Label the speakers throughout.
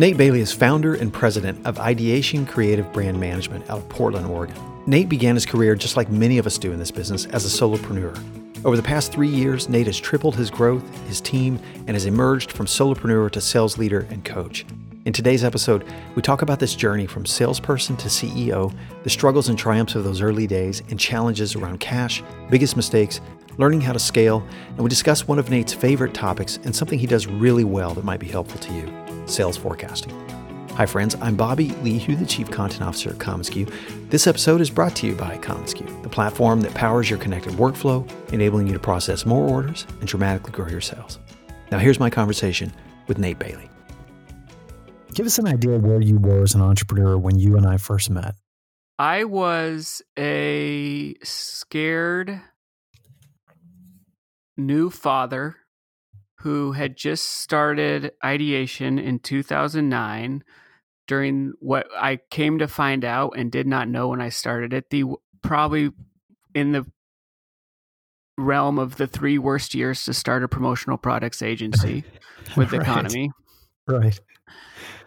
Speaker 1: Nate Bailey is founder and president of Ideation Creative Brand Management out of Portland, Oregon. Nate began his career just like many of us do in this business as a solopreneur. Over the past three years, Nate has tripled his growth, his team, and has emerged from solopreneur to sales leader and coach. In today's episode, we talk about this journey from salesperson to CEO, the struggles and triumphs of those early days, and challenges around cash, biggest mistakes, learning how to scale, and we discuss one of Nate's favorite topics and something he does really well that might be helpful to you sales forecasting. Hi, friends. I'm Bobby Leahy, the Chief Content Officer at commonsku. This episode is brought to you by commonsku, the platform that powers your connected workflow, enabling you to process more orders and dramatically grow your sales. Now, here's my conversation with Nate Bailey. Give us an idea of where you were as an entrepreneur when you and I first met.
Speaker 2: I was a scared new father who had just started ideation in 2009 during what I came to find out and did not know when I started it the probably in the realm of the three worst years to start a promotional products agency with
Speaker 1: right.
Speaker 2: economy.
Speaker 1: Right.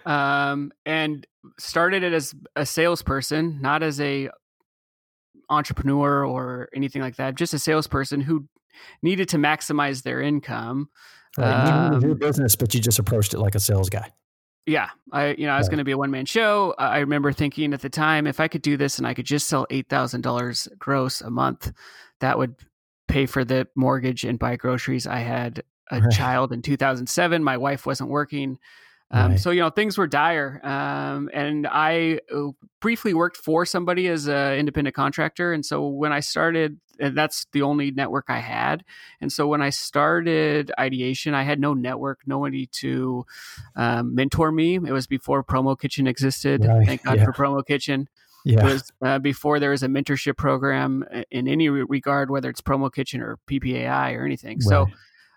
Speaker 2: Um and started it as a salesperson not as a entrepreneur or anything like that just a salesperson who needed to maximize their income
Speaker 1: Right. You um, your business, but you just approached it like a sales guy.
Speaker 2: Yeah, I you know I was right. going to be a one man show. I remember thinking at the time, if I could do this and I could just sell eight thousand dollars gross a month, that would pay for the mortgage and buy groceries. I had a right. child in 2007. My wife wasn't working. Um, right. So you know things were dire, um, and I uh, briefly worked for somebody as an independent contractor. And so when I started, and that's the only network I had. And so when I started ideation, I had no network, nobody to um, mentor me. It was before Promo Kitchen existed. Right. Thank God yeah. for Promo Kitchen. Yeah. It was uh, before there was a mentorship program uh, in any regard, whether it's Promo Kitchen or PPAI or anything. Right. So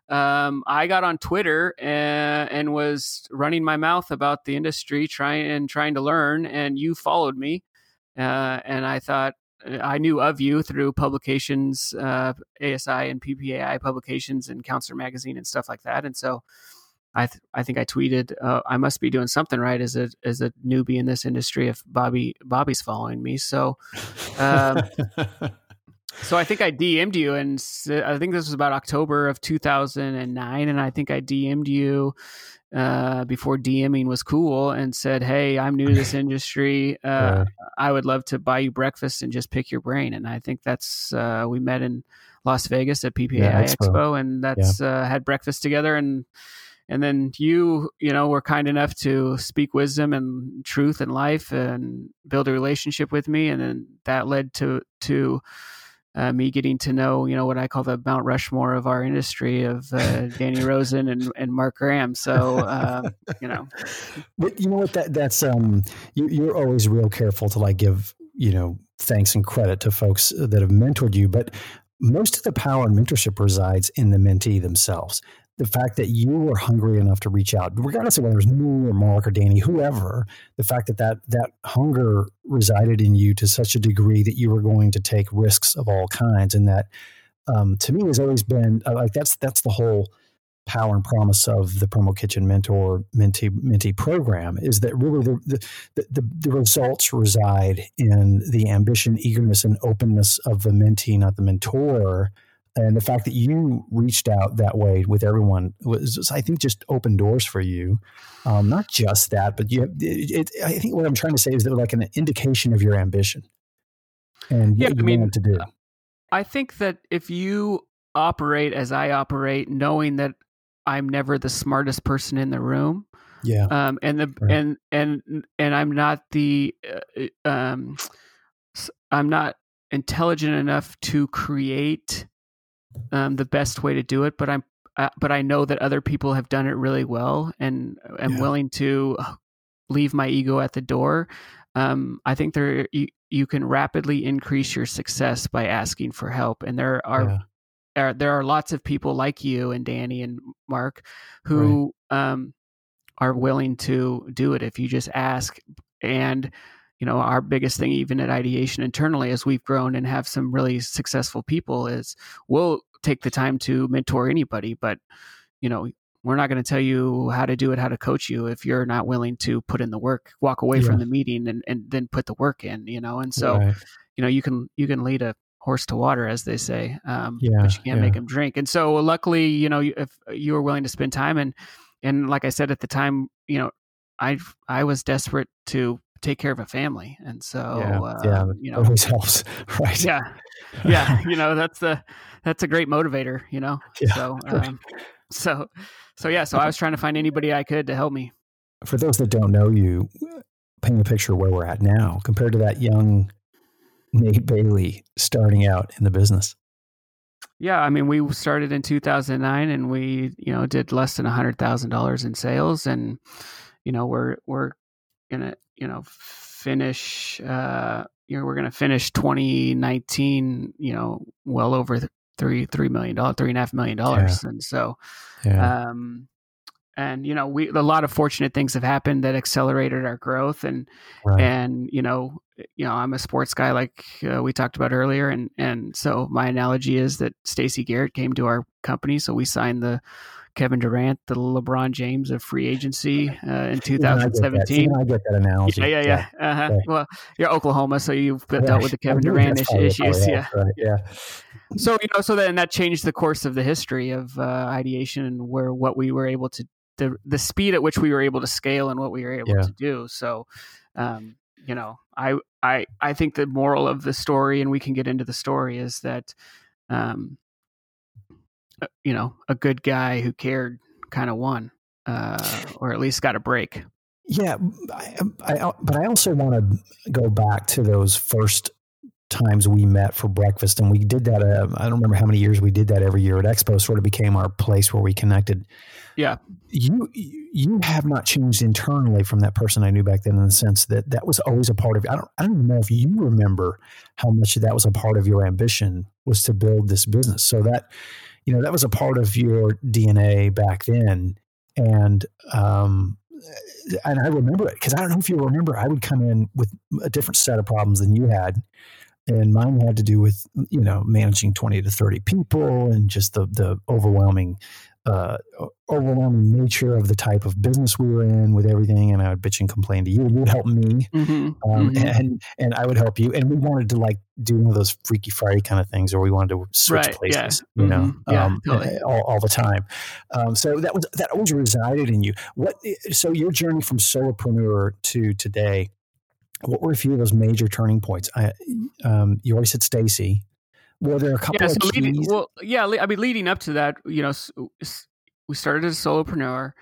Speaker 2: um, I got on Twitter and, and, was running my mouth about the industry, trying and trying to learn. And you followed me, uh, and I thought uh, I knew of you through publications, uh, ASI and PPAI publications, and Counselor Magazine and stuff like that. And so, I th- I think I tweeted, uh, I must be doing something right as a as a newbie in this industry if Bobby Bobby's following me. So. Um, So I think I DM'd you, and I think this was about October of 2009, and I think I DM'd you uh, before DMing was cool, and said, "Hey, I'm new to this industry. Uh, I would love to buy you breakfast and just pick your brain." And I think that's uh, we met in Las Vegas at PPAI yeah, Expo. Expo. and that's yeah. Uh, had breakfast together and and then you you know were kind enough to speak wisdom and truth and life and build a relationship with me and then that led to to uh, me getting to know, you know, what I call the Mount Rushmore of our industry of uh, Danny Rosen and, and Mark Graham. So, uh, you know,
Speaker 1: but you know what? That that's um, you, you're always real careful to like give you know thanks and credit to folks that have mentored you, but most of the power and mentorship resides in the mentee themselves the fact that you were hungry enough to reach out, regardless of whether it was me or Mark or Danny, whoever, the fact that, that that hunger resided in you to such a degree that you were going to take risks of all kinds, and that um, to me has always been uh, like that's that's the whole power and promise of the Promo Kitchen Mentor Mentee Mentee program is that really the, the the, the results reside in the ambition, eagerness, and openness of the mentee, not the mentor and the fact that you reached out that way with everyone was, I think, just open doors for you. Um, not just that, but you. Have, it, it, I think what I'm trying to say is that like an indication of your ambition and yeah, what you I mean, to do.
Speaker 2: I think that if you operate as I operate, knowing that I'm never the smartest person in the room,
Speaker 1: yeah,
Speaker 2: um, and the right. and and and I'm not the uh, um, I'm not intelligent enough to create um, the best way to do it, but I'm uh, but I know that other people have done it really well, and I'm yeah. willing to leave my ego at the door. Um, I think there you you, can rapidly increase your success by asking for help. And there are yeah. there, there are lots of people like you and Danny and Mark who right. um, are willing to do it if you just ask. And you know, our biggest thing, even at ideation internally, as we've grown and have some really successful people, is we'll take the time to mentor anybody, but you know, we're not going to tell you how to do it, how to coach you if you're not willing to put in the work, walk away yeah. from the meeting and, and then put the work in, you know? And so, right. you know, you can, you can lead a horse to water, as they say, um, yeah, but you can't yeah. make them drink. And so luckily, you know, if you were willing to spend time and, and like I said at the time, you know, I, I was desperate to take care of a family. And so,
Speaker 1: yeah, uh, yeah you know, always helps. Right.
Speaker 2: Yeah. Yeah. you know, that's the, that's a great motivator, you know? Yeah, so, um, so, so yeah, so I was trying to find anybody I could to help me.
Speaker 1: For those that don't know you, paint a picture where we're at now compared to that young Nate Bailey starting out in the business.
Speaker 2: Yeah, I mean, we started in 2009, and we, you know, did less than a hundred thousand dollars in sales, and you know, we're we're gonna, you know, finish, uh, you know, we're gonna finish 2019, you know, well over three three million dollars, three and a half million dollars, yeah. and so, yeah. um, and you know, we a lot of fortunate things have happened that accelerated our growth, and right. and you know, you know, I'm a sports guy, like uh, we talked about earlier, and and so my analogy is that Stacy Garrett came to our company, so we signed the Kevin Durant, the LeBron James of free agency uh, in 2017.
Speaker 1: I, I get that analogy.
Speaker 2: Yeah, yeah, yeah. yeah. Uh-huh. yeah. Well, you're Oklahoma, so you've dealt with the Kevin Durant issues. Yeah.
Speaker 1: Right, yeah.
Speaker 2: So you know, so then that changed the course of the history of uh, ideation and where what we were able to the the speed at which we were able to scale and what we were able yeah. to do. So, um, you know, I I I think the moral of the story, and we can get into the story, is that um, you know, a good guy who cared kind of won, uh, or at least got a break.
Speaker 1: Yeah, I, I, but I also want to go back to those first times we met for breakfast, and we did that. Uh, I don't remember how many years we did that every year at Expo. Sort of became our place where we connected.
Speaker 2: Yeah,
Speaker 1: you you have not changed internally from that person I knew back then in the sense that that was always a part of. I don't I don't even know if you remember how much that was a part of your ambition was to build this business. So that you know that was a part of your DNA back then, and um, and I remember it because I don't know if you remember. I would come in with a different set of problems than you had, and mine had to do with you know managing twenty to thirty people and just the the overwhelming uh, overwhelming nature of the type of business we were in with everything. And I would bitch and complain to you. You'd help me, mm-hmm. Um, mm-hmm. and and I would help you. And we wanted to like do one of those Freaky Friday kind of things, or we wanted to switch right, places, yeah. you know, mm-hmm. yeah, um, totally. all, all, the time. Um, so that was that always resided in you. What? So your journey from solopreneur to today. What were a few of those major turning points? I, um, you already said Stacy. Were there a couple yeah, so
Speaker 2: leading, well, yeah, I mean, leading up to that, you know, we started as a solopreneur.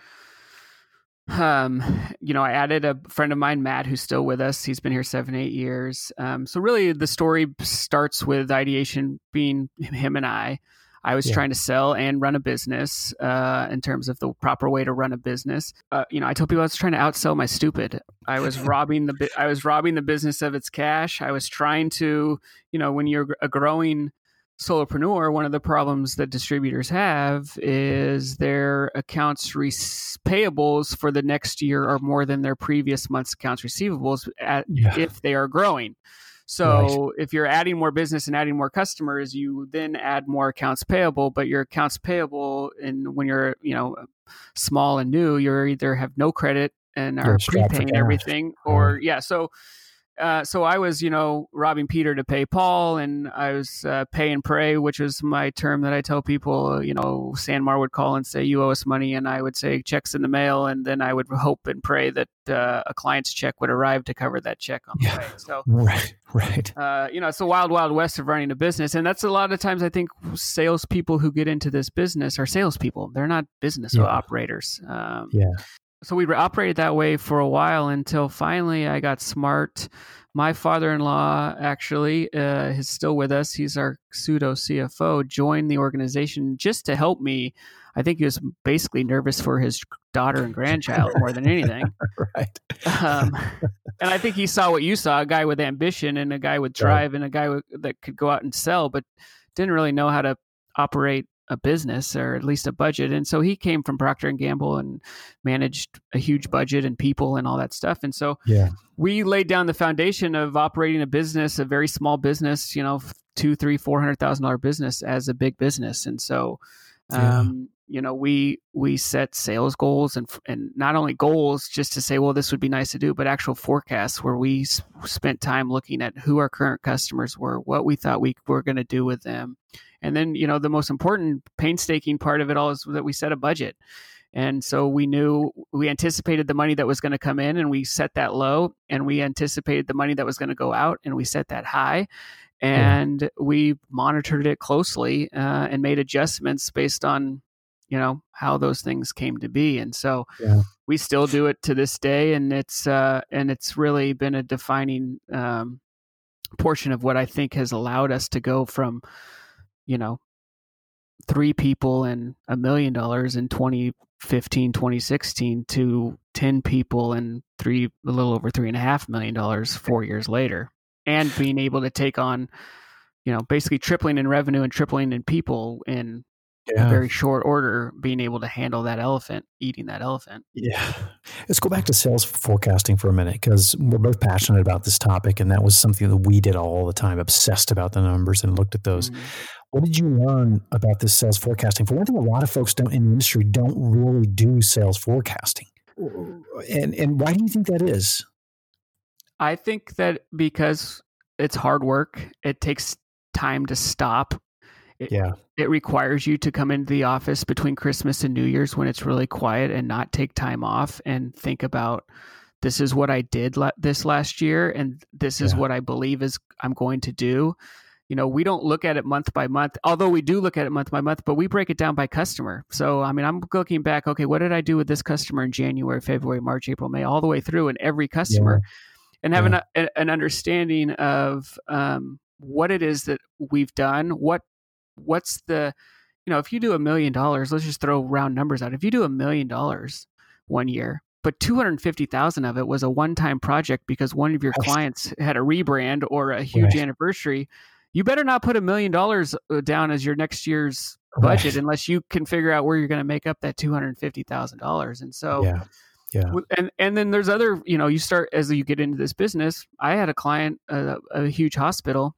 Speaker 2: Um, you know, I added a friend of mine, Matt, who's still with us. He's been here seven, eight years. Um, so really, the story starts with ideation being him and I. I was yeah. trying to sell and run a business uh, in terms of the proper way to run a business. Uh, you know, I told people I was trying to outsell my stupid. I was robbing the I was robbing the business of its cash. I was trying to, you know, when you're a growing solopreneur, one of the problems that distributors have is their accounts re- payables for the next year are more than their previous month's accounts receivables at, yeah. if they are growing. So if you're adding more business and adding more customers, you then add more accounts payable, but your accounts payable and when you're, you know, small and new, you're either have no credit and are prepaying everything or yeah. So uh, so I was, you know, robbing Peter to pay Paul, and I was uh, pay and pray, which is my term that I tell people. You know, Sanmar would call and say, "You owe us money," and I would say, "Checks in the mail," and then I would hope and pray that uh, a client's check would arrive to cover that check on the yeah. way. So,
Speaker 1: right, right.
Speaker 2: Uh, you know, it's the wild, wild west of running a business, and that's a lot of times I think salespeople who get into this business are salespeople. They're not business yeah. operators. Um,
Speaker 1: yeah
Speaker 2: so we operated that way for a while until finally I got smart. My father-in-law actually uh, is still with us. He's our pseudo CFO. Joined the organization just to help me I think he was basically nervous for his daughter and grandchild more than anything.
Speaker 1: right.
Speaker 2: Um, and I think he saw what you saw: a guy with ambition and a guy with drive right. and a guy w- that could go out and sell, but didn't really know how to operate a business or at least a budget and so he came from procter and gamble and managed a huge budget and people and all that stuff and so
Speaker 1: yeah.
Speaker 2: we laid down the foundation of operating a business a very small business you know two three four hundred thousand dollar business as a big business and so um, you know we we set sales goals and and not only goals just to say well this would be nice to do but actual forecasts where we s- spent time looking at who our current customers were what we thought we were going to do with them and then, you know, the most important painstaking part of it all is that we set a budget. And so we knew we anticipated the money that was going to come in and we set that low and we anticipated the money that was going to go out and we set that high and yeah. we monitored it closely uh, and made adjustments based on you know how those things came to be and so yeah. we still do it to this day and it's uh, and it's really been a defining um, portion of what i think has allowed us to go from you know, three people and a million dollars in 2015, 2016 to 10 people and three, a little over three and a half million dollars four years later. And being able to take on, you know, basically tripling in revenue and tripling in people in yeah. very short order being able to handle that elephant eating that elephant.
Speaker 1: Yeah. Let's go back to sales forecasting for a minute because we're both passionate about this topic and that was something that we did all the time obsessed about the numbers and looked at those. Mm-hmm. what did you learn about this sales forecasting? For one thing a lot of folks don't in the industry don't really do sales forecasting. And and why do you think that is?
Speaker 2: I think that because it's hard work it takes time to stop
Speaker 1: it, yeah.
Speaker 2: It requires you to come into the office between Christmas and New Year's when it's really quiet and not take time off and think about this is what I did la- this last year and this is yeah. what I believe is I'm going to do. You know, we don't look at it month by month, although we do look at it month by month, but we break it down by customer. So, I mean, I'm looking back, okay, what did I do with this customer in January, February, March, April, May, all the way through and every customer yeah. and having yeah. a, an understanding of um, what it is that we've done, what what's the you know if you do a million dollars let's just throw round numbers out if you do a million dollars one year but 250,000 of it was a one-time project because one of your clients had a rebrand or a huge right. anniversary you better not put a million dollars uh, down as your next year's budget right. unless you can figure out where you're going to make up that $250,000 and so
Speaker 1: yeah yeah.
Speaker 2: And and then there's other, you know, you start as you get into this business. I had a client, uh, a huge hospital,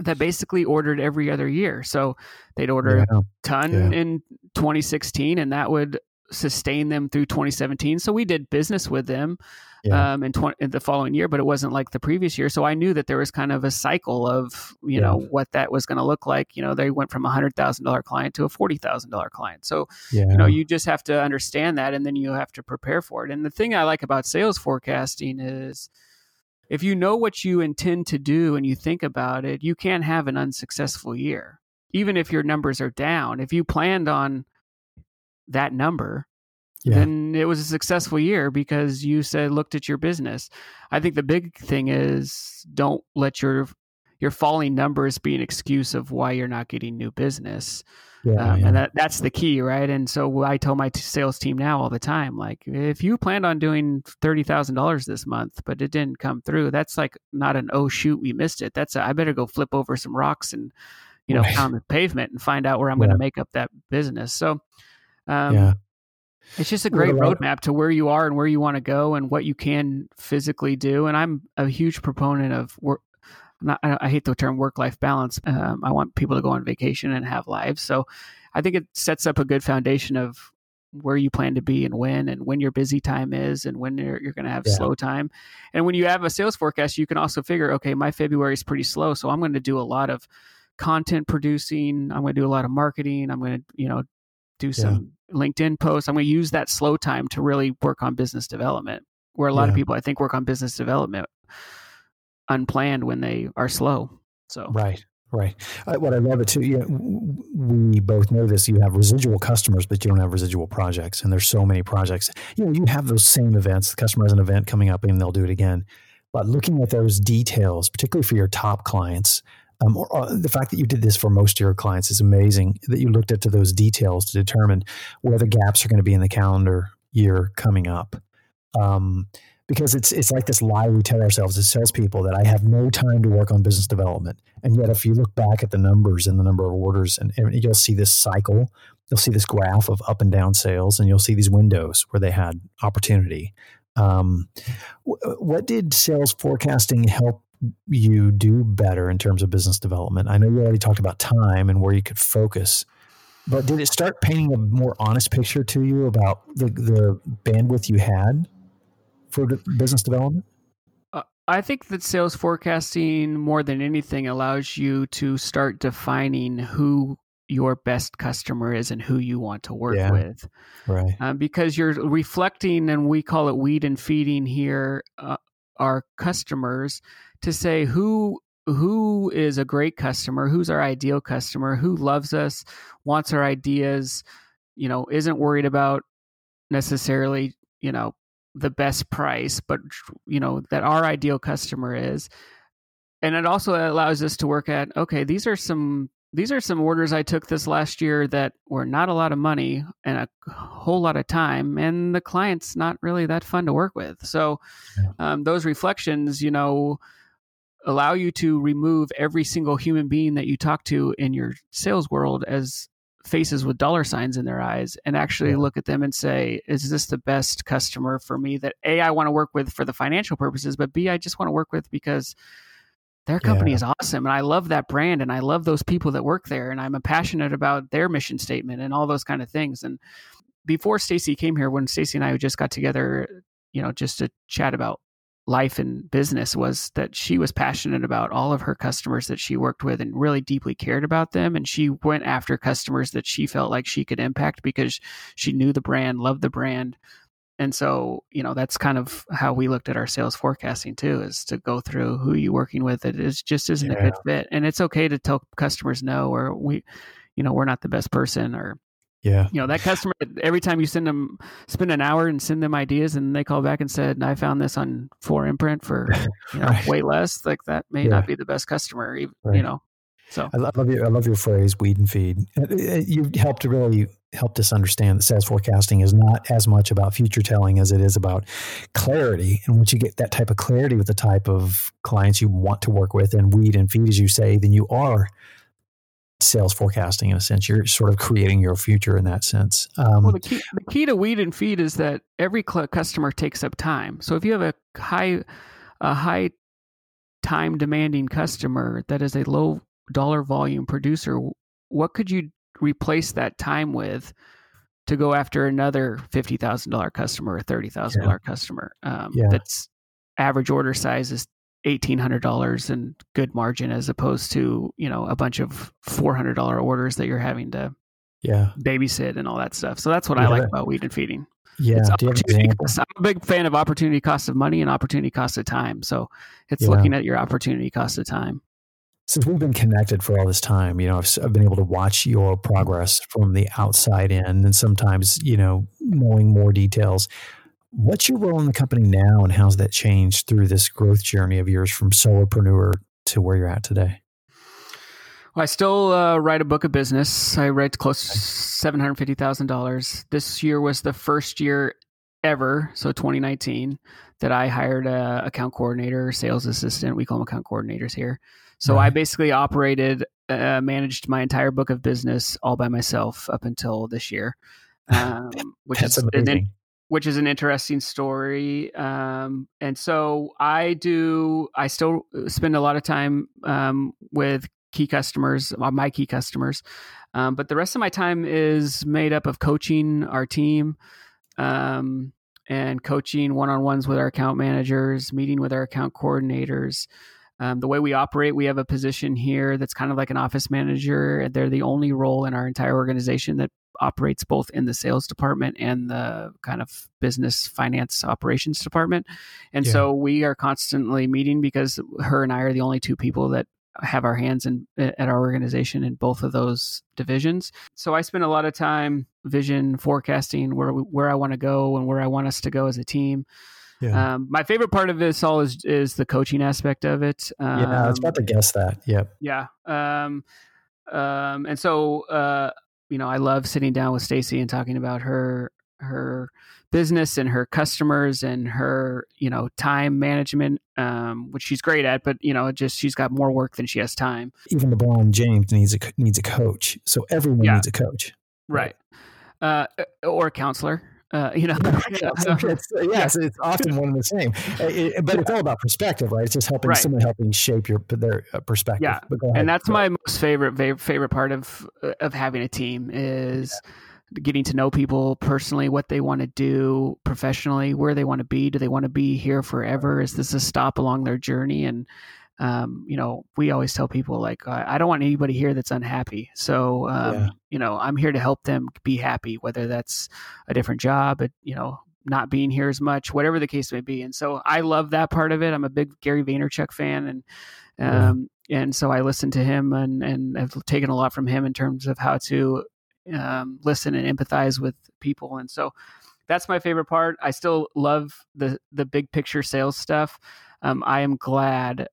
Speaker 2: that basically ordered every other year. So they'd order yeah. a ton yeah. in 2016 and that would sustain them through 2017. So we did business with them yeah. um, in, 20, in, the following year, but it wasn't like the previous year. So I knew that there was kind of a cycle of, you know, what that was going to look like. You know, they went from a $100,000 client to a $40,000 client. So, you know, you just have to understand that and then you have to prepare for it. And the thing I like about sales forecasting is, if you know what you intend to do and you think about it, you can't have an unsuccessful year. Even if your numbers are down, if you planned on that number, yeah. then it was a successful year because you said looked at your business. I think the big thing is don't let your your falling numbers be an excuse of why you're not getting new business. Yeah, um, yeah. And that, that's the key, right? And so I tell my sales team now all the time, like, if you planned on doing thirty thousand dollars this month, but it didn't come through, that's like not an oh shoot, we missed it. That's a, I better go flip over some rocks and you know right. pound the pavement and find out where I'm yeah. going to make up that business. So, um, yeah. It's just a great roadmap to where you are and where you want to go and what you can physically do. And I'm a huge proponent of work, not, I hate the term work life balance. Um, I want people to go on vacation and have lives. So I think it sets up a good foundation of where you plan to be and when and when your busy time is and when you're, you're going to have yeah. slow time. And when you have a sales forecast, you can also figure, okay, my February is pretty slow. So I'm going to do a lot of content producing. I'm going to do a lot of marketing. I'm going to, you know, do some yeah. LinkedIn posts. I'm going to use that slow time to really work on business development where a lot yeah. of people I think work on business development unplanned when they are slow. So
Speaker 1: right, right. Uh, what I love it too. We both know this. You have residual customers, but you don't have residual projects, and there's so many projects. You know, you have those same events. The customer has an event coming up, and they'll do it again. But looking at those details, particularly for your top clients, Um, or, uh, the fact that you did this for most of your clients is amazing. That you looked into those details to determine where the gaps are going to be in the calendar year coming up. Um, because it's it's like this lie we tell ourselves as salespeople that I have no time to work on business development. And yet, if you look back at the numbers and the number of orders, and, and you'll see this cycle, you'll see this graph of up and down sales, and you'll see these windows where they had opportunity. Um, what did sales forecasting help you do better in terms of business development? I know you already talked about time and where you could focus, but did it start painting a more honest picture to you about the, the bandwidth you had for business development?
Speaker 2: Uh, I think that sales forecasting, more than anything, allows you to start defining who your best customer is and who you want to work yeah, with.
Speaker 1: Right.
Speaker 2: Um, because you're reflecting, and we call it weed and feeding here, uh, our customers to say who who is a great customer, who's our ideal customer, who loves us, wants our ideas, you know, isn't worried about necessarily, you know, the best price, but you know that our ideal customer is. And it also allows us to work at okay, these are some these are some orders I took this last year that were not a lot of money and a whole lot of time, and the client's not really that fun to work with. So um, those reflections, you know, allow you to remove every single human being that you talk to in your sales world as faces with dollar signs in their eyes and actually yeah. look at them and say, is this the best customer for me that A, I want to work with for the financial purposes, but B, I just want to work with because their company yeah. is awesome and I love that brand and I love those people that work there and I'm passionate about their mission statement and all those kind of things. And before Stacy came here, when Stacy and I just got together, you know, just to chat about life and business was that she was passionate about all of her customers that she worked with and really deeply cared about them. And she went after customers that she felt like she could impact because she knew the brand loved the brand. And so you know that's kind of how we looked at our sales forecasting too is to go through who you're working with it is just isn't yeah. a good fit. And it's okay to tell customers no or we you know we're not the best person or
Speaker 1: yeah.
Speaker 2: You know, that customer, every time you send them, spend an hour and send them ideas and they call back and said, I found this on 4imprint for, you know, right. way less, like that may yeah. not be the best customer, you right. know. So
Speaker 1: I love your, I love your phrase, weed and feed. Uh, uh, you helped really helped us understand that sales forecasting is not as much about future telling as it is about clarity. And once you get that type of clarity with the type of clients you want to work with and weed and feed, as you say, then you are sales forecasting in a sense. You're sort of creating your future in that sense.
Speaker 2: Um, well, the key, the key to weed and feed is that every customer takes up time. So if you have a high, a high time demanding customer that is a low dollar volume producer, what could you replace that time with to go after another fifty thousand dollar customer or thirty thousand yeah. dollar customer? Um, yeah. That's average order size is eighteen hundred dollars and good margin as opposed to you know a bunch of four hundred dollar orders that you're having to
Speaker 1: yeah
Speaker 2: babysit and all that stuff. So that's what yeah. I like about weed and feeding.
Speaker 1: Yeah,
Speaker 2: cost. I'm a big fan of opportunity cost of money and opportunity cost of time. So it's yeah. looking at your opportunity cost of time.
Speaker 1: Since we've been connected for all this time, you know, I've, I've been able to watch your progress from the outside in, and sometimes, you know, knowing more details. What's your role in the company now, and how's that changed through this growth journey of yours from solopreneur to where you're at today?
Speaker 2: Well, I still uh, write a book of business. I write close to seven hundred fifty thousand dollars. This year was the first year ever, so 2019, that I hired a account coordinator, sales assistant. We call them account coordinators here. So right. I basically operated, uh, managed my entire book of business all by myself up until this year, um, which is amazing which is an interesting story. Um, and so I do, I still spend a lot of time um, with key customers, uh, my key customers. Um, but the rest of my time is made up of coaching our team um, and coaching one on ones with our account managers, meeting with our account coordinators. Um, the way we operate, we have a position here that's kind of like an office manager. They're the only role in our entire organization that operates both in the sales department and the kind of business finance operations department. And yeah. so we are constantly meeting because her and I are the only two people that have our hands in at our organization in both of those divisions. So I spend a lot of time vision forecasting where where I want to go and where I want us to go as a team. Yeah. Um, my favorite part of this all is is the coaching aspect of it.
Speaker 1: Um, yeah, I was about to guess that. Yep.
Speaker 2: Yeah. Um, um, and so uh, you know, I love sitting down with Stacy and talking about her her business and her customers and her you know time management um, which she's great at but you know just she's got more work than she has time
Speaker 1: even lebron james needs a needs a coach so everyone yeah. needs a coach
Speaker 2: right, right. Uh, or a counselor uh, you know,
Speaker 1: yeah, so, it's, yes, it's often one and the same, it, but it's all about perspective, right? It's just helping right. someone helping shape your their uh, perspective.
Speaker 2: Yeah, and that's my most favorite favorite part of uh, of having a team is yeah getting to know people personally, what they want to do professionally, where they want to be. Do they want to be here forever? Is this a stop along their journey? And um, you know, we always tell people like, I don't want anybody here that's unhappy. So, um, yeah. you know, I'm here to help them be happy, whether that's a different job, you know, not being here as much, whatever the case may be. And so I love that part of it. I'm a big Gary Vaynerchuk fan and, um, yeah. and so I listen to him and, and have taken a lot from him in terms of how to um, listen and empathize with people. And so that's my favorite part. I still love the the big picture sales stuff. Um, I am glad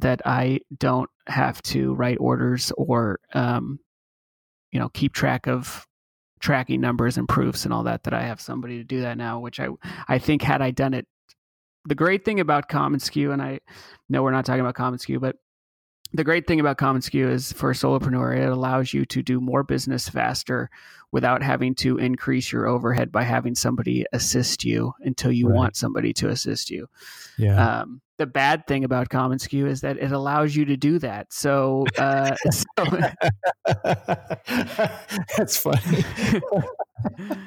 Speaker 2: that I don't have to write orders or um, you know keep track of tracking numbers and proofs and all that. That I have somebody to do that now, which I I think had I done it. The great thing about commonsku, and I know we're not talking about commonsku, but the great thing about commonsku is for a solopreneur it allows you to do more business faster without having to increase your overhead by having somebody assist you until you right. want somebody to assist you. Yeah. Um, the bad thing about commonsku is that it allows you to do that. So, uh, so
Speaker 1: that's funny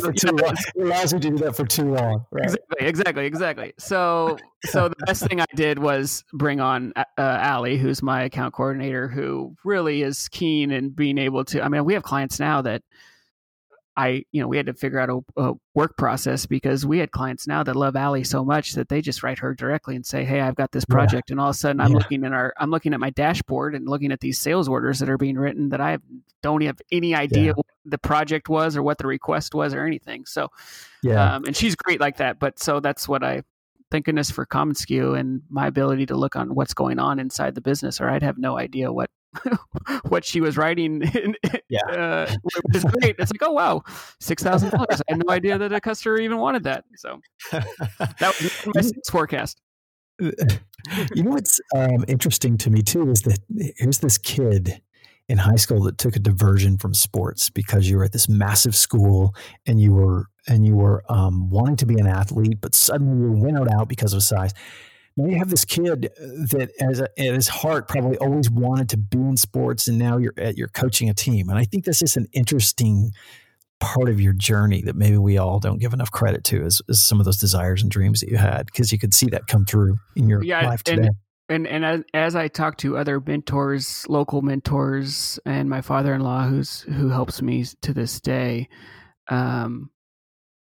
Speaker 1: for too long. It allows you to do that for too long. Right?
Speaker 2: Exactly, exactly, exactly. So, so the best thing I did was bring on uh, Allie, who's my account coordinator, who really is keen in being able to. I mean, we have clients now that I, you know, we had to figure out a, a, work process because we had clients now that love Allie so much that they just write her directly and say, "Hey, I've got this project," yeah. and all of a sudden I'm yeah. looking at our, I'm looking at my dashboard and looking at these sales orders that are being written that I don't have any idea yeah. what the project was or what the request was or anything. So, yeah, um, and she's great like that. But so that's what I thank goodness for commonsku and my ability to look on what's going on inside the business, or I'd have no idea what what she was writing.
Speaker 1: yeah,
Speaker 2: uh, which great. It's like, oh wow, six thousand dollars. I had no idea that a customer even wanted that. So that was my forecast.
Speaker 1: You know what's um, interesting to me too is that here's this kid in high school that took a diversion from sports because you were at this massive school and you were and you were um, wanting to be an athlete, but suddenly you winnowed out because of size. Now you have this kid that, as a, at his heart, probably always wanted to be in sports, and now you're at, you're coaching a team. And I think this is an interesting part of your journey that maybe we all don't give enough credit to is, is some of those desires and dreams that you had because you could see that come through in your yeah, life today.
Speaker 2: And, and and as, as I talk to other mentors, local mentors, and my father-in-law, who's who helps me to this day, um,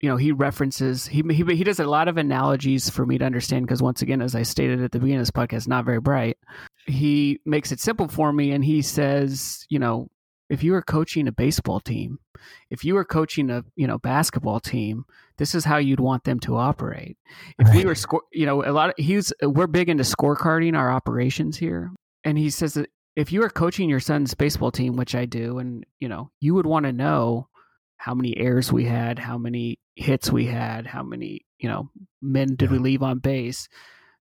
Speaker 2: you know, he references he he he does a lot of analogies for me to understand because once again, as I stated at the beginning of this podcast, not very bright. He makes it simple for me, and he says, you know, if you were coaching a baseball team, if you were coaching a you know basketball team, this is how you'd want them to operate. If right. we were score, you know, a lot of he's we're big into scorecarding our operations here, and he says that if you were coaching your son's baseball team, which I do, and you know, you would want to know how many errors we had, how many hits we had, how many you know men did we leave on base.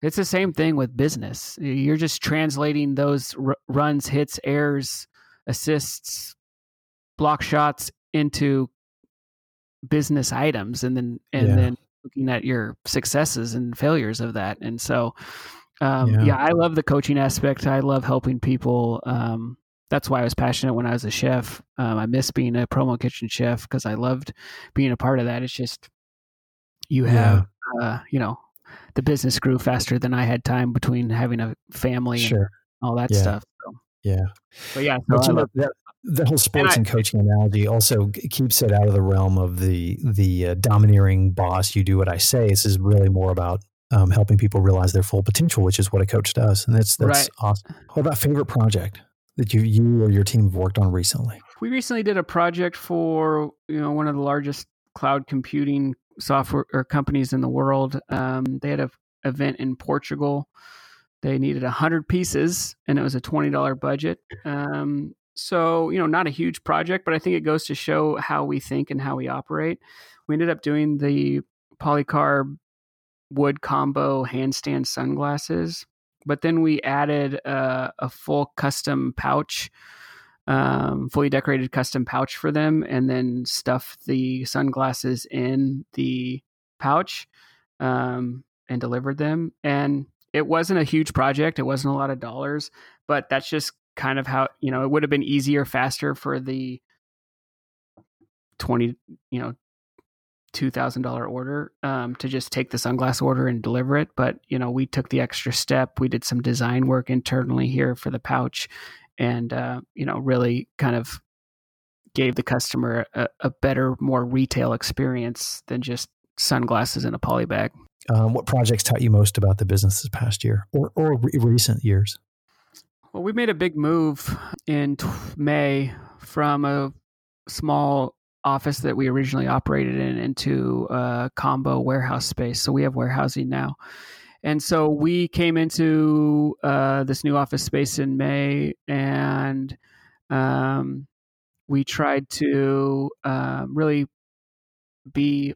Speaker 2: It's the same thing with business. You're just translating those r- runs, hits, errors, assists, block shots into business items and then and yeah. then looking at your successes and failures of that and so um, yeah. yeah. i love the coaching aspect i love helping people um, that's why i was passionate when i was a chef um, i miss being a promo kitchen chef because i loved being a part of that it's just you have yeah. uh, you know the business grew faster than i had time between having a family sure. and all that stuff so.
Speaker 1: yeah
Speaker 2: but yeah so
Speaker 1: that, the whole sports and, I, and, coaching analogy also keeps it out of the realm of the the uh, domineering boss. You do what I say. This is really more about um, helping people realize their full potential, which is what a coach does, and that's that's right. awesome. What about favorite project that you you or your team have worked on recently?
Speaker 2: We recently did a project for you know one of the largest cloud computing software or companies in the world. Um, they had a event in Portugal. They needed hundred pieces, and it was a twenty dollar budget. Um, so you know, not a huge project, but I think it goes to show how we think and how we operate. We ended up doing the polycarb wood combo handstand sunglasses, but then we added a, a full custom pouch um, fully decorated custom pouch for them and then stuff the sunglasses in the pouch um, and delivered them. And it wasn't a huge project, it wasn't a lot of dollars, but that's just kind of how, you know, it would have been easier, faster for the 20, you know, $2000 order um, to just take the sunglass order and deliver it but you know we took the extra step we did some design work internally here for the pouch and uh, you know really kind of gave the customer a, a, better, more retail experience than just sunglasses in a poly bag.
Speaker 1: Um, what projects taught you most about the business this past year or, or re- recent years?
Speaker 2: Well, we made a big move in May from a small office that we originally operated in into a combo warehouse space. So we have warehousing now. And so we came into uh, this new office space in May, and um, we tried to uh, really be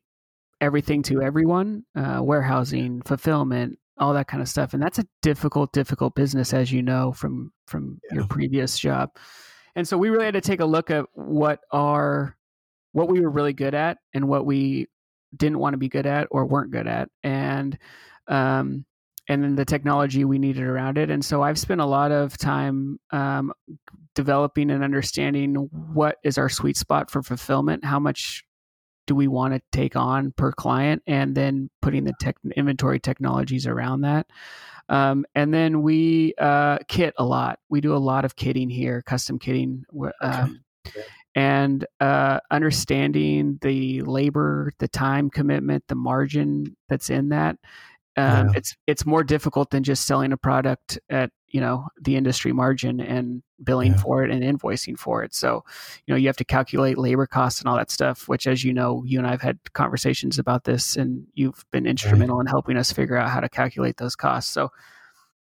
Speaker 2: everything to everyone uh, warehousing, fulfillment, all that kind of stuff. And that's a difficult, difficult business, as you know from from yeah. your previous job. And so we really had to take a look at what our what we were really good at and what we didn't want to be good at or weren't good at. And um, and then the technology we needed around it. And so I've spent a lot of time um, developing and understanding what is our sweet spot for fulfillment, how much do we want to take on per client, and then putting the tech, inventory technologies around that. Um, and then we uh, kit a lot. We do a lot of kitting here, custom kitting. Um, okay. And uh, understanding the labor, the time commitment, the margin that's in that, um, it's it's more difficult than just selling a product at you know the industry margin and billing yeah. for it and invoicing for it so you know you have to calculate labor costs and all that stuff which as you know you and i've had conversations about this and you've been instrumental right. in helping us figure out how to calculate those costs so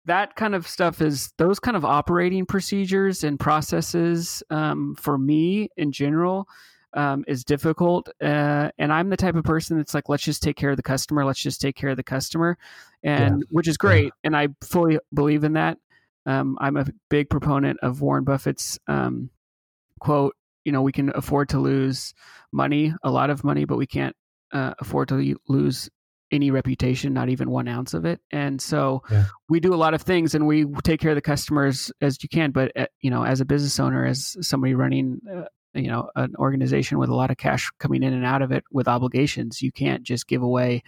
Speaker 2: that kind of stuff is those kind of operating procedures and processes um, for me in general um, is difficult. Uh, and I'm the type of person that's like, let's just take care of the customer. Let's just take care of the customer, and yeah. which is great. Yeah. And I fully believe in that. Um, I'm a big proponent of Warren Buffett's um, quote. You know, we can afford to lose money, a lot of money, but we can't uh, afford to lose any reputation, not even one ounce of it. And so yeah. we do a lot of things and we take care of the customers as you can. But, uh, you know, as a business owner, as somebody running uh, you know an organization with a lot of cash coming in and out of it with obligations you can't just give away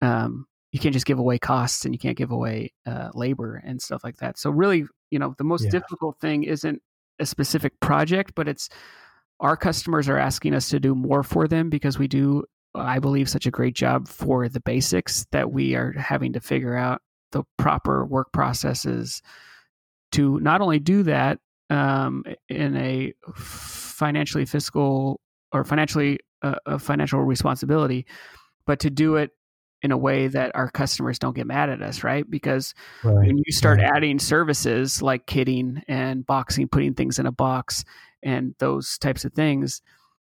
Speaker 2: um, you can't just give away costs and you can't give away uh, labor and stuff like that so really you know the most yeah. difficult thing isn't a specific project but it's our customers are asking us to do more for them because we do i believe such a great job for the basics that we are having to figure out the proper work processes to not only do that um, in a financially fiscal or financially uh, a financial responsibility, but to do it in a way that our customers don't get mad at us, right? Because right. when you start right. adding services like kitting and boxing, putting things in a box, and those types of things,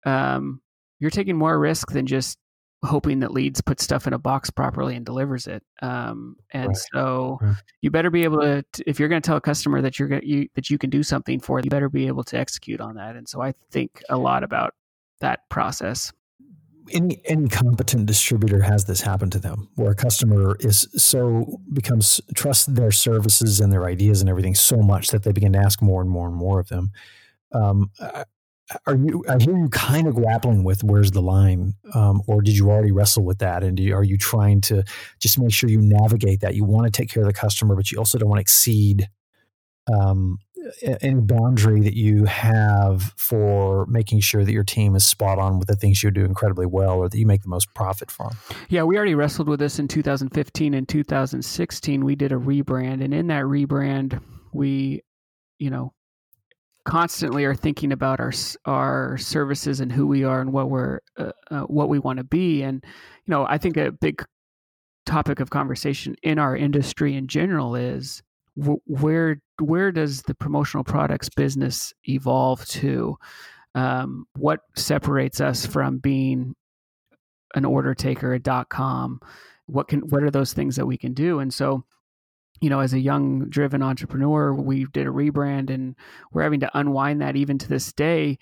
Speaker 2: um, you're taking more risk than just hoping that leads put stuff in a box properly and delivers it. Um, and right. so right. you better be able to, if you're going to tell a customer that you're going you, that you can do something for, you better be able to execute on that. And so I think a lot about that process.
Speaker 1: Any competent distributor has this happen to them, where a customer is so becomes trust their services and their ideas and everything so much that they begin to ask more and more and more of them. Um, are you i hear you kind of grappling with where's the line um, or did you already wrestle with that and you, are you trying to just make sure you navigate that you want to take care of the customer but you also don't want to exceed um, any boundary that you have for making sure that your team is spot on with the things you do incredibly well or that you make the most profit from.
Speaker 2: Yeah we already wrestled with this in 2015 and 2016 we did a rebrand and in that rebrand we you know constantly are thinking about our our services and who we are and what we're uh, uh, what we want to be. And you know i think a big topic of conversation in our industry in general is where where does the promotional products business evolve to? Um, what separates us from being an order taker a dot com? What can what are those things that we can do? And so you know as a young driven entrepreneur we did a rebrand and we're having to unwind that even to this day.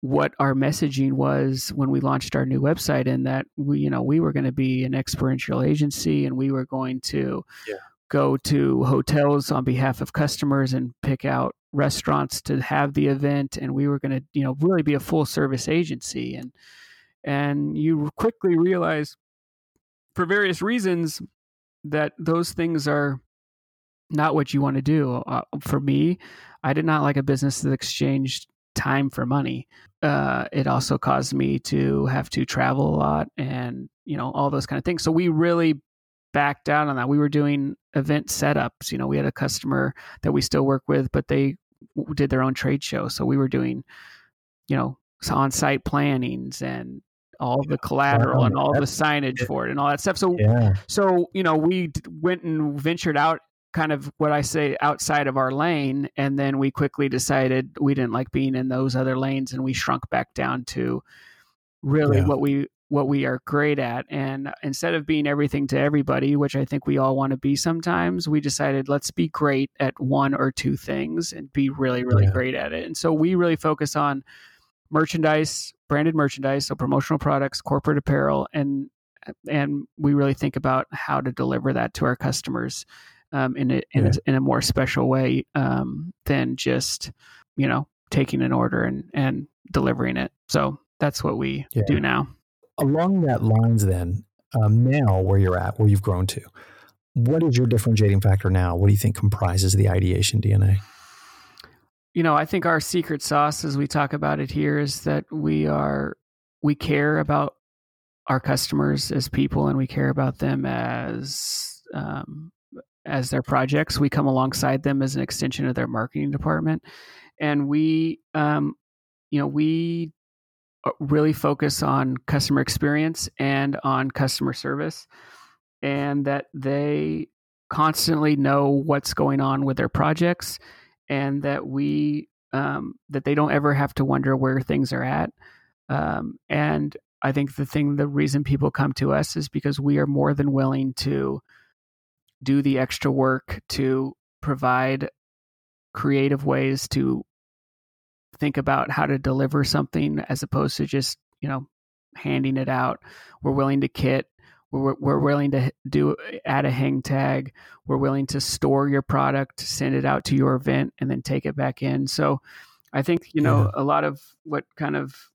Speaker 2: What our messaging was when we launched our new website and that we you know we were going to be an experiential agency and we were going to yeah. Go to hotels on behalf of customers and pick out restaurants to have the event and we were going to you know really be a full service agency and and you quickly realize for various reasons that those things are not what you want to do. Uh, for me, I did not like a business that exchanged time for money. Uh, it also caused me to have to travel a lot and you know all those kind of things. So we really backed down on that. We were doing event setups. You know, we had a customer that we still work with, but they did their own trade show. So we were doing, you know, on-site plannings and all the collateral and all the signage for it and all that stuff. So, yeah. so you know, we went and ventured out kind of what I say outside of our lane. And then we quickly decided we didn't like being in those other lanes and we shrunk back down to really yeah. what we what we are great at. And instead of being everything to everybody, which I think we all want to be sometimes, we decided let's be great at one or two things and be really, really yeah. great at it. And so we really focus on merchandise, branded merchandise, so promotional products, corporate apparel, and and we really think about how to deliver that to our customers um, in a, in, yeah. a, in a more special way um, than just you know taking an order and and delivering it. So that's what we yeah. do now.
Speaker 1: Along that lines, then um, now where you're at, where you've grown to, what is your differentiating factor now? What do you think comprises the ideation DNA?
Speaker 2: You know, I think our secret sauce, as we talk about it here, is that we are we care about our customers as people, and we care about them as um, as their projects. We come alongside them as an extension of their marketing department, and we, um, you know, we really focus on customer experience and on customer service, and that they constantly know what's going on with their projects, and that we um, that they don't ever have to wonder where things are at. Um, and I think the thing, the reason people come to us is because we are more than willing to do the extra work to provide creative ways to think about how to deliver something as opposed to just you know handing it out. We're willing to kit. We're, we're willing to do add a hang tag. We're willing to store your product send it out to your event and then take it back in. So i think you know yeah. a lot of what kind of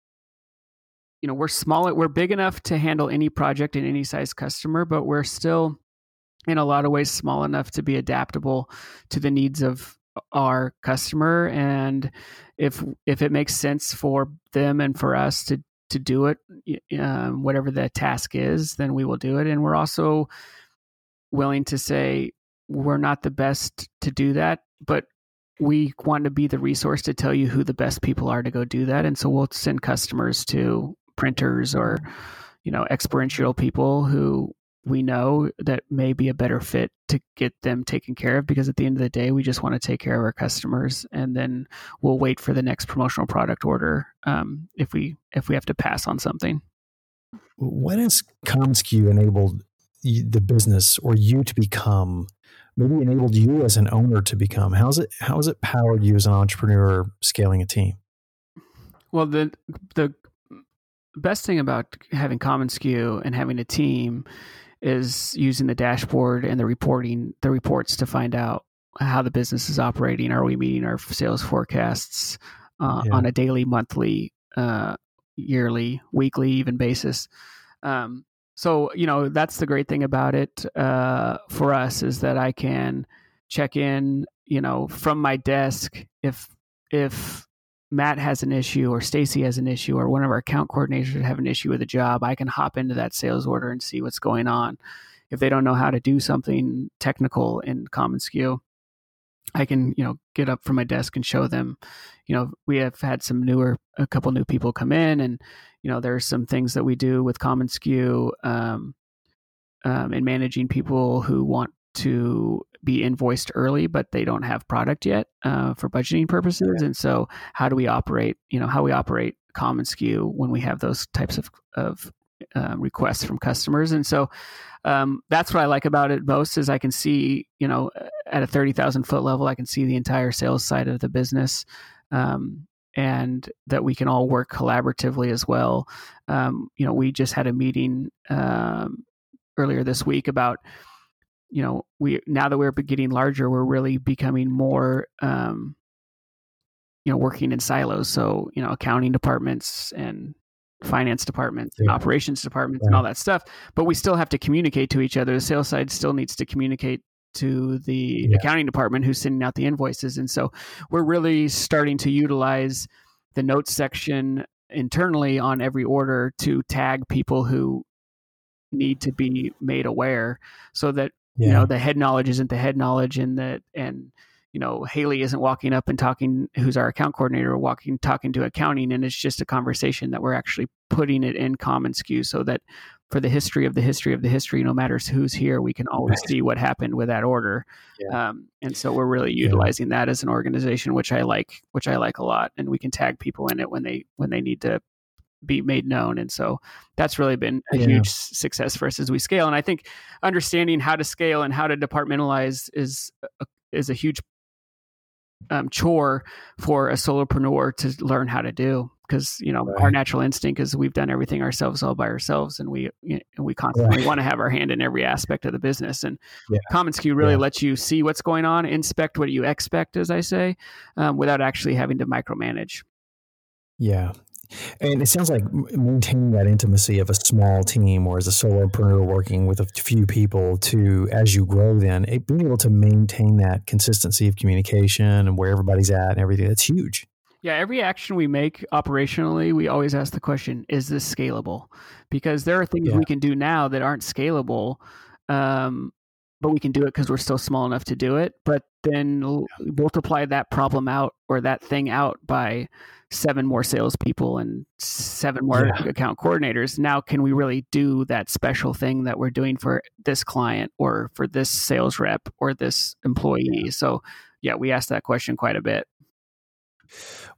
Speaker 2: you know we're small we're big enough to handle any project and any size customer but we're still in a lot of ways small enough to be adaptable to the needs of our customer and if if it makes sense for them and for us to to do it um, whatever the task is then we will do it. And we're also willing to say we're not the best to do that but we want to be the resource to tell you who the best people are to go do that. And so we'll send customers to printers or you know experiential people who we know that may be a better fit to get them taken care of because at the end of the day we just want to take care of our customers and then we'll wait for the next promotional product order um, if we if we have to pass on something.
Speaker 1: When has commonsku enabled the business or you to become maybe enabled you as an owner to become? How's it how has it powered you as an entrepreneur scaling a team?
Speaker 2: Well the the best thing about having commonsku and having a team is using the dashboard and the reporting, the reports to find out how the business is operating. Are we meeting our sales forecasts uh, yeah. on a daily, monthly, uh, yearly, weekly, even basis? Um, so you know that's the great thing about it uh, for us is that I can check in, you know, from my desk if if Matt has an issue or Stacy has an issue or one of our account coordinators have an issue with a job, I can hop into that sales order and see what's going on. If they don't know how to do something technical in commonsku, I can, you know, get up from my desk and show them, you know, we have had some newer, a couple new people come in and, you know, there's some things that we do with commonsku um, um, in managing people who want to be invoiced early, but they don't have product yet uh, for budgeting purposes. And so, how do we operate? You know, how we operate commonsku when we have those types of of uh, requests from customers. And so, um, that's what I like about it most is I can see, you know, at a thirty thousand foot level, I can see the entire sales side of the business. Um, and that we can all work collaboratively as well. Um, you know, we just had a meeting um, earlier this week about you know we now that we're getting larger we're really becoming more um, you know working in silos so you know accounting departments and finance departments yeah. and operations departments yeah. and all that stuff but we still have to communicate to each other the sales side still needs to communicate to the yeah. accounting department who's sending out the invoices and so we're really starting to utilize the notes section internally on every order to tag people who need to be made aware so that yeah. you know the head knowledge isn't the head knowledge and that and you know haley isn't walking up and talking who's our account coordinator walking talking to accounting and it's just a conversation that we're actually putting it in commonsku so that for the history of the history of the history no matter who's here we can always right. see what happened with that order yeah. um, and so we're really utilizing yeah. that as an organization which i like which i like a lot and we can tag people in it when they when they need to be made known. And so that's really been a yeah. huge success for us as we scale. And I think understanding how to scale and how to departmentalize is a, is a huge um, chore for a solopreneur to learn how to do because you know right. our natural instinct is we've done everything ourselves all by ourselves and we you know, we constantly want to have our hand in every aspect of the business and yeah. commonsku really yeah. lets you see what's going on inspect what you expect as i say um, without actually having to micromanage
Speaker 1: yeah and it sounds like maintaining that intimacy of a small team or as a solopreneur working with a few people to, as you grow, then it, being able to maintain that consistency of communication and where everybody's at and everything, that's huge.
Speaker 2: Yeah, every action we make operationally, we always ask the question, is this scalable? Because there are things yeah. we can do now that aren't scalable. Um, but we can do it because we're still small enough to do it. But then multiply that problem out or that thing out by seven more salespeople and seven more yeah. account coordinators. Now, can we really do that special thing that we're doing for this client or for this sales rep or this employee? Yeah. So, yeah, we ask that question quite a bit.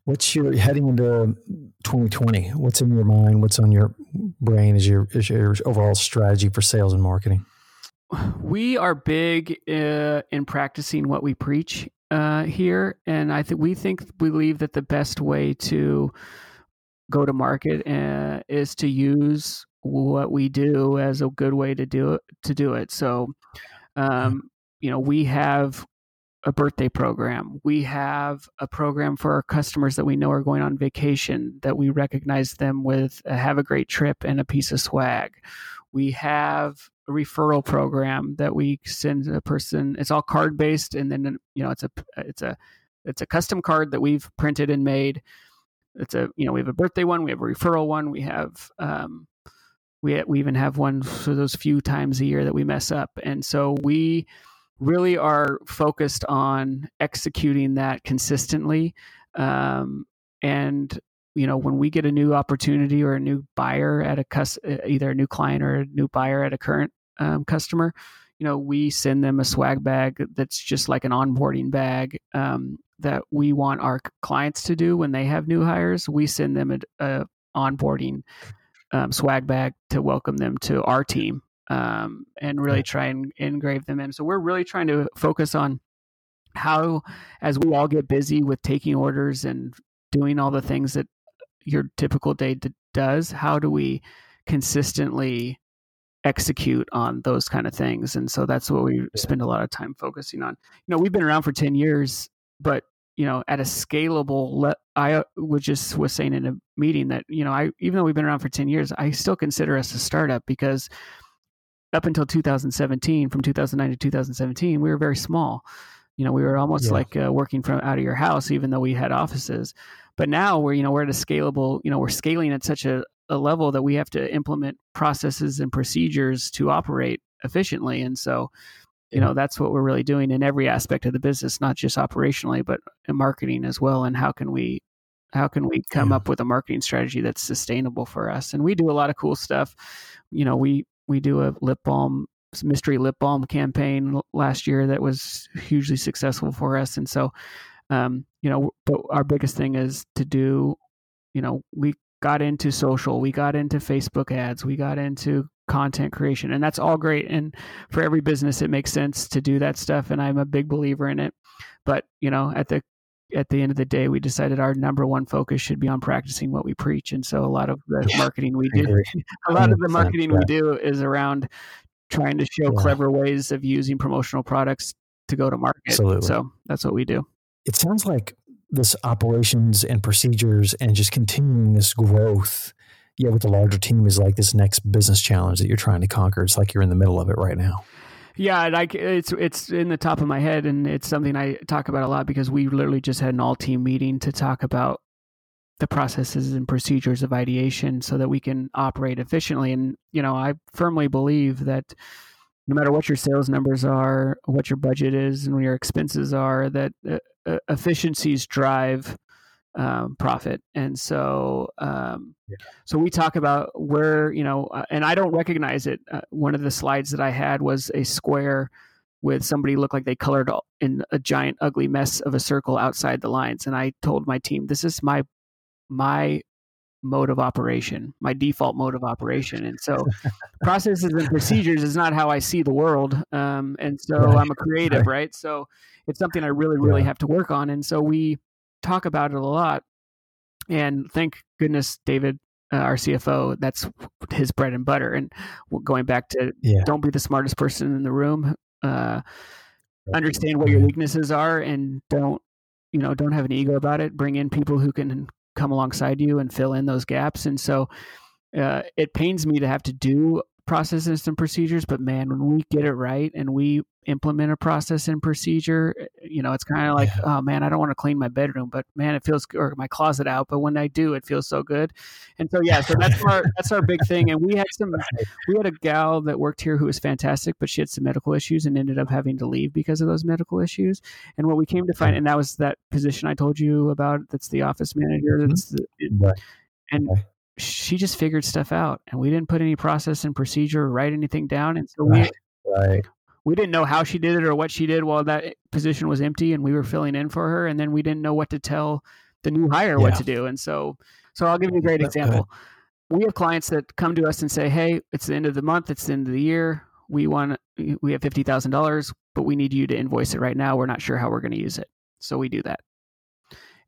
Speaker 1: What's your heading into 2020? What's in your mind? What's on your brain as your, as your overall strategy for sales and marketing?
Speaker 2: We are big uh, in practicing what we preach uh, here, and I think we think we believe that the best way to go to market uh, is to use what we do as a good way to do it. To do it, so um, you know, we have a birthday program. We have a program for our customers that we know are going on vacation that we recognize them with a have a great trip and a piece of swag. We have referral program that we send a person. It's all card based, and then you know it's a it's a it's a custom card that we've printed and made. It's a you know we have a birthday one, we have a referral one, we have um, we we even have one for those few times a year that we mess up, and so we really are focused on executing that consistently um, and you know when we get a new opportunity or a new buyer at a cus- either a new client or a new buyer at a current um, customer you know we send them a swag bag that's just like an onboarding bag um, that we want our clients to do when they have new hires. We send them a, a onboarding um, swag bag to welcome them to our team um, and really try and engrave them in. So we're really trying to focus on how as we all get busy with taking orders and doing all the things that your typical day d- does how do we consistently execute on those kind of things? And so that's what we yeah. spend a lot of time focusing on. You know we've been around for 10 years but you know at a scalable le- i uh, was just was saying in a meeting that you know i even though we've been around for 10 years i still consider us a startup because up until 2017 from 2009 to 2017 we were very small you know we were almost yeah. like uh, working from out of your house even though we had offices. But now we're you know we're at a scalable you know we're scaling at such a, a level that we have to implement processes and procedures to operate efficiently. And so you know that's what we're really doing in every aspect of the business not just operationally but in marketing as well. And how can we how can we come yeah. up with a marketing strategy that's sustainable for us? And we do a lot of cool stuff. You know we we do a lip balm mystery lip balm campaign last year that was hugely successful for us. And so um, you know but our biggest thing is to do you know we got into social we got into facebook ads we got into content creation and that's all great. And for every business it makes sense to do that stuff and i'm a big believer in it. But you know at the at the end of the day we decided our number one focus should be on practicing what we preach. And so a lot of the yeah, marketing we do a lot of the marketing yeah. we do is around trying to show yeah. clever ways of using promotional products to go to market Absolutely. so that's what we do
Speaker 1: it sounds like this operations and procedures and just continuing this growth yeah, with the larger team is like this next business challenge that you're trying to conquer. It's like you're in the middle of it right now.
Speaker 2: Yeah, like it's it's in the top of my head, and it's something I talk about a lot because we literally just had an all team meeting to talk about the processes and procedures of ideation so that we can operate efficiently. And you know, I firmly believe that no matter what your sales numbers are, what your budget is, and what your expenses are, that uh, uh efficiencies drive um, profit. And so, um, yeah. so we talk about where you know, uh, and I don't recognize it. Uh, one of the slides that I had was a square with somebody looked like they colored in a giant ugly mess of a circle outside the lines, and I told my team, "This is my my mode of operation, my default mode of operation." And so, processes and procedures is not how I see the world. Um, and so, right. I'm a creative, right. right? So, it's something I really, really yeah. have to work on. And so we talk about it a lot. And thank goodness, David, uh, our CFO, that's his bread and butter. And going back to yeah. don't be the smartest person in the room. Uh, understand what your weaknesses are, and don't you know don't have an ego about it. Bring in people who can come alongside you and fill in those gaps. And so uh, it pains me to have to do processes and procedures, but man, when we get it right and we implement a process and procedure, eh, you know, it's kind of like, yeah. oh man, I don't want to clean my bedroom, but man, it feels or my closet out, but when I do, it feels so good. And so yeah, so that's our that's our big thing. And we had some we had a gal that worked here who was fantastic, but she had some medical issues and ended up having to leave because of those medical issues. And what we came to find, and that was that position I told you about. That's the office manager. Mm-hmm. That's the, right. and she just figured stuff out and we didn't put any process and procedure or write anything down and so right, we right. we didn't know how she did it or what she did while that position was empty and we were filling in for her and then we didn't know what to tell the new hire yeah. what to do and so so I'll give you a great example we have clients that come to us and say hey it's the end of the month it's the end of the year we want we have $50,000 but we need you to invoice it right now we're not sure how we're going to use it so we do that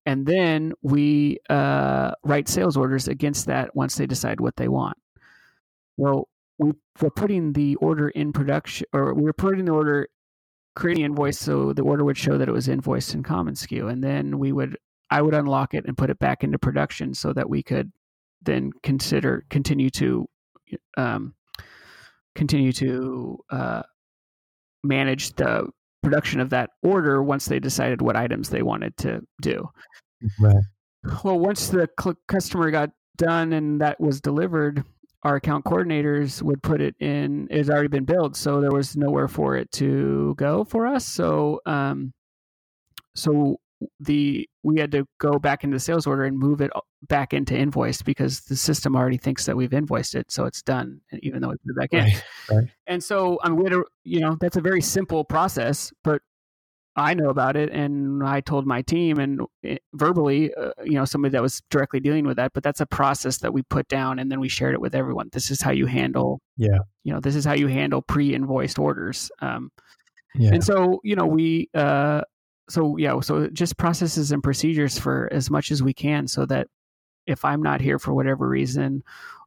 Speaker 2: and then we uh, write sales orders against that once they decide what they want. Well, we, we're putting the order in production, or we are putting the order, creating invoice so the order would show that it was invoiced in common-SKU, and then we would, I would unlock it and put it back into production so that we could then consider continue to um, continue to uh, manage the production of that order once they decided what items they wanted to do. Right. Well, once the cl- customer got done and that was delivered, our account coordinators would put it in. It had already been built, so there was nowhere for it to go for us. So, um, so the we had to go back into the sales order and move it back into invoice because the system already thinks that we've invoiced it, so it's done, even though we put it back in. Right, right. And so I'm going to, you know, that's a very simple process, but I know about it, and I told my team and it, verbally, uh, you know, somebody that was directly dealing with that. But that's a process that we put down, and then we shared it with everyone. This is how you handle, yeah, you know, this is how you handle pre-invoiced orders. Um, yeah. And so, you know, we, uh, so yeah, so just processes and procedures for as much as we can, so that if I'm not here for whatever reason,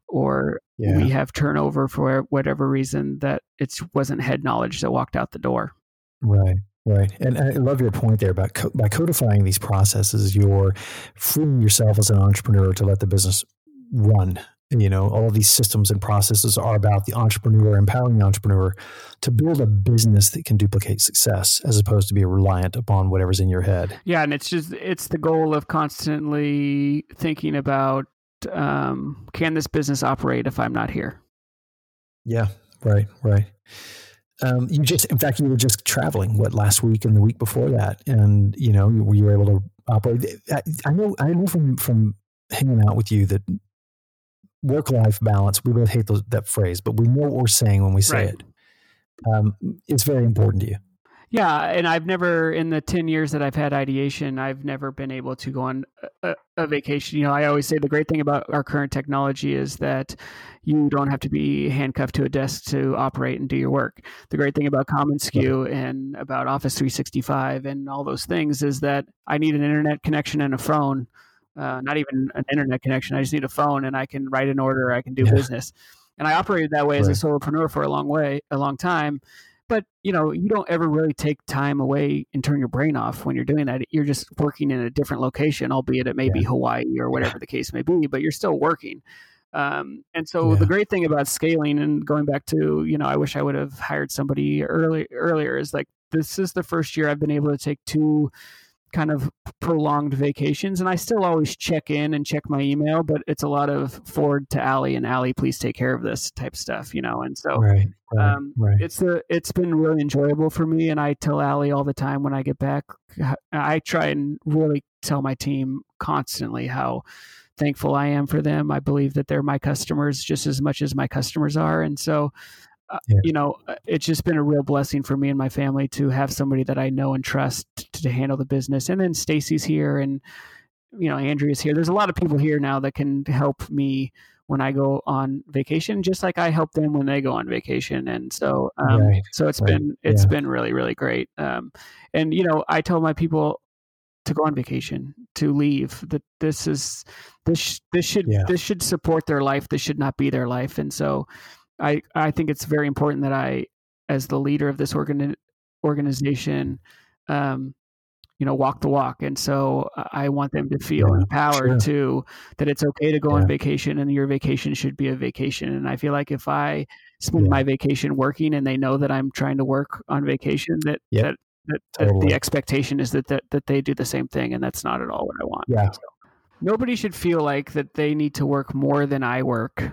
Speaker 2: or yeah. we have turnover for whatever reason, that it wasn't head knowledge that walked out the door.
Speaker 1: Right. Right. And I love your point there about co- by codifying these processes, you're freeing yourself as an entrepreneur to let the business run. And, you know, all these systems and processes are about the entrepreneur, empowering the entrepreneur to build a business that can duplicate success as opposed to be reliant upon whatever's in your head.
Speaker 2: Yeah. And it's just, it's the goal of constantly thinking about um, can this business operate if I'm not here?
Speaker 1: Yeah. Right. Right. um, you just, in fact, you were just traveling what last week and the week before that, and you know, you, you were able to operate. I, I know, I know from from hanging out with you that work life balance. We both hate those, that phrase, but we know what we're saying when we say right. it. Um, it's very important to you.
Speaker 2: Yeah, and I've never in the 10 years that I've had ideation, I've never been able to go on a, a, vacation. You know, I always say the great thing about our current technology is that you don't have to be handcuffed to a desk to operate and do your work. The great thing about commonsku and about Office 365 and all those things is that I need an internet connection and a phone. Uh, not even an internet connection. I just need a phone and I can write an order. I can do yeah. business. And I operated that way right. as a solopreneur for a long way, a long time but you know you don't ever really take time away and turn your brain off when you're doing that you're just working in a different location albeit it may yeah. be hawaii or whatever the case may be but you're still working um, and so yeah. the great thing about scaling and going back to you know i wish i would have hired somebody early earlier is like this is the first year i've been able to take two kind of prolonged vacations and I still always check in and check my email, but it's a lot of forward to Allie and Allie, please take care of this type stuff, you know? And so right, right, um, right. it's the, it's been really enjoyable for me. And I tell Allie all the time when I get back, I try and really tell my team constantly how thankful I am for them. I believe that they're my customers just as much as my customers are. And so yeah. you know, uh, it's just been a real blessing for me and my family to have somebody that I know and trust to, to handle the business. And then Stacy's here, and you know, Andrea's here. There's a lot of people here now that can help me when I go on vacation, just like I help them when they go on vacation. And so, um, right. so it's right. been it's yeah. been really really great. Um, and you know, I tell my people to go on vacation, to leave. That this is this this should yeah. this should support their life. This should not be their life. And so, I I think it's very important that I, as the leader of this organ organization, um, you know, walk the walk. And so I want them to feel yeah, empowered sure. to that it's okay to go yeah. on vacation and your vacation should be a vacation. And I feel like if I spend yeah. my vacation working and they know that I'm trying to work on vacation, that yep. that, that, totally. that, the expectation is that, that that they do the same thing. And that's not at all what I want.
Speaker 1: Yeah.
Speaker 2: So nobody should feel like that they need to work more than I work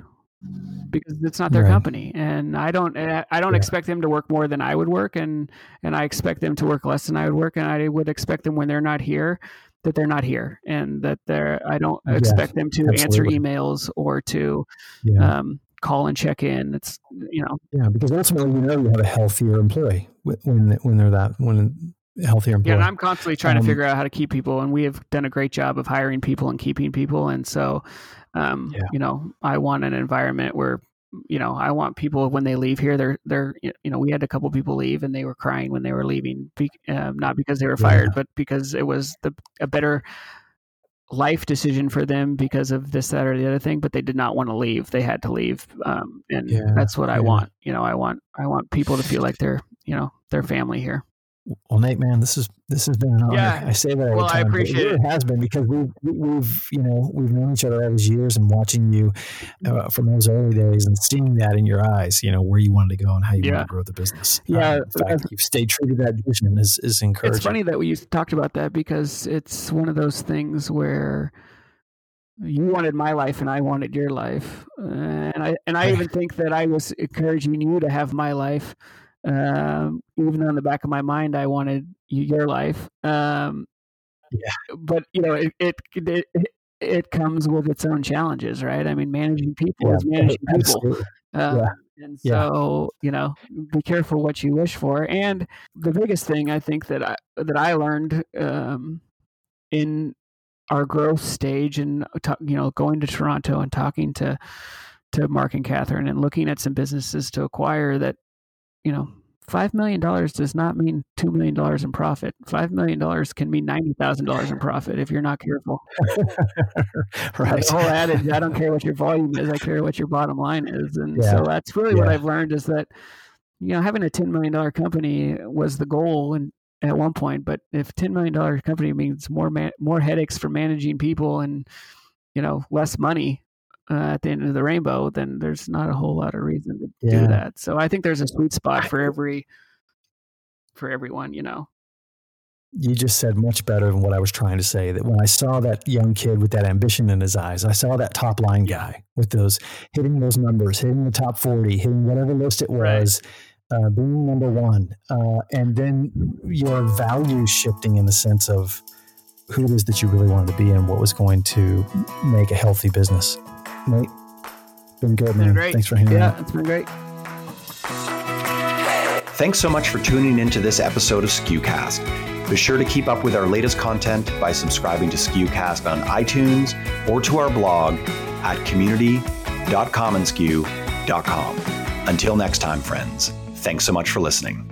Speaker 2: because it's not their right. company and i don't eh, i don't yeah. expect them to work more than i would work and and i expect them to work less than i would work and i would expect them when they're not here that they're not here and that they're i don't expect them to absolutely. answer emails or to yeah. um, call and check in it's you know
Speaker 1: yeah because ultimately you know you have a healthier employee when when they're that when healthier employee.
Speaker 2: Yeah, and I'm constantly trying um, to figure out how to keep people, and we have done a great job of hiring people and keeping people. And so, um, yeah. You know, I want an environment where you know I want people when they leave here, they're they're you know we had a couple people leave and they were crying when they were leaving, um, not because they were fired, yeah. but because it was the a better life decision for them because of this, that, or the other thing, but they did not want to leave. They had to leave, um, and yeah, that's what. I want. You know, I want I want people to feel like they're you know their family here.
Speaker 1: Well, Nate, man, this is this has been an honor.
Speaker 2: Yeah,
Speaker 1: I say that.
Speaker 2: well,
Speaker 1: time,
Speaker 2: I appreciate it.
Speaker 1: It has been because we've we've you know we've known each other all these years and watching you uh, from those early days and seeing that in your eyes, you know where you wanted to go and how you yeah. want to grow the business.
Speaker 2: Yeah, um,
Speaker 1: the fact that you've stayed true to that vision is is encouraging.
Speaker 2: It's funny that we talked about that because it's one of those things where you wanted my life and I wanted your life, and I and I even think that I was encouraging you to have my life um, even though in the back of my mind I wanted your life. Um,
Speaker 1: yeah.
Speaker 2: But you know, it, it, it it comes with its own challenges, right? I mean, managing people yeah, is managing people. Uh, yeah. And so, yeah. you know, be careful what you wish for. And the biggest thing I think that I that I learned um, in our growth stage, and you know, going to Toronto and talking to to Mark and Catherine, and looking at some businesses to acquire that you know, five million dollars does not mean two million dollars in profit. Five million dollars can mean ninety thousand dollars in profit if you're not careful. right. The whole adage: I don't care what your volume is, I care what your bottom line is. And yeah. so that's really yeah. what I've learned is that you know having a ten million dollar company was the goal and at one point, but if ten million dollar company means more man- more headaches for managing people and you know less money uh, at the end of the rainbow, then there's not a whole lot of reason to yeah. do that. So I think there's a sweet spot for every for everyone, you know.
Speaker 1: You just said much better than what I was trying to say. That when I saw that young kid with that ambition in his eyes, I saw that top line guy with those hitting those numbers, hitting the top 40, hitting whatever list it was, uh, being number one, uh, and then your value shifting in the sense of who it is that you really wanted to be and what was going to make a healthy business. Nate, been good, man.
Speaker 2: Been
Speaker 1: Thanks for hanging
Speaker 2: yeah,
Speaker 1: out.
Speaker 2: Yeah, it's been great.
Speaker 3: Thanks so much for tuning into this episode of SKUcast. Be sure to keep up with our latest content by subscribing to SKUcast on iTunes or to our blog at community.commonsku.com. Until next time, friends, thanks so much for listening.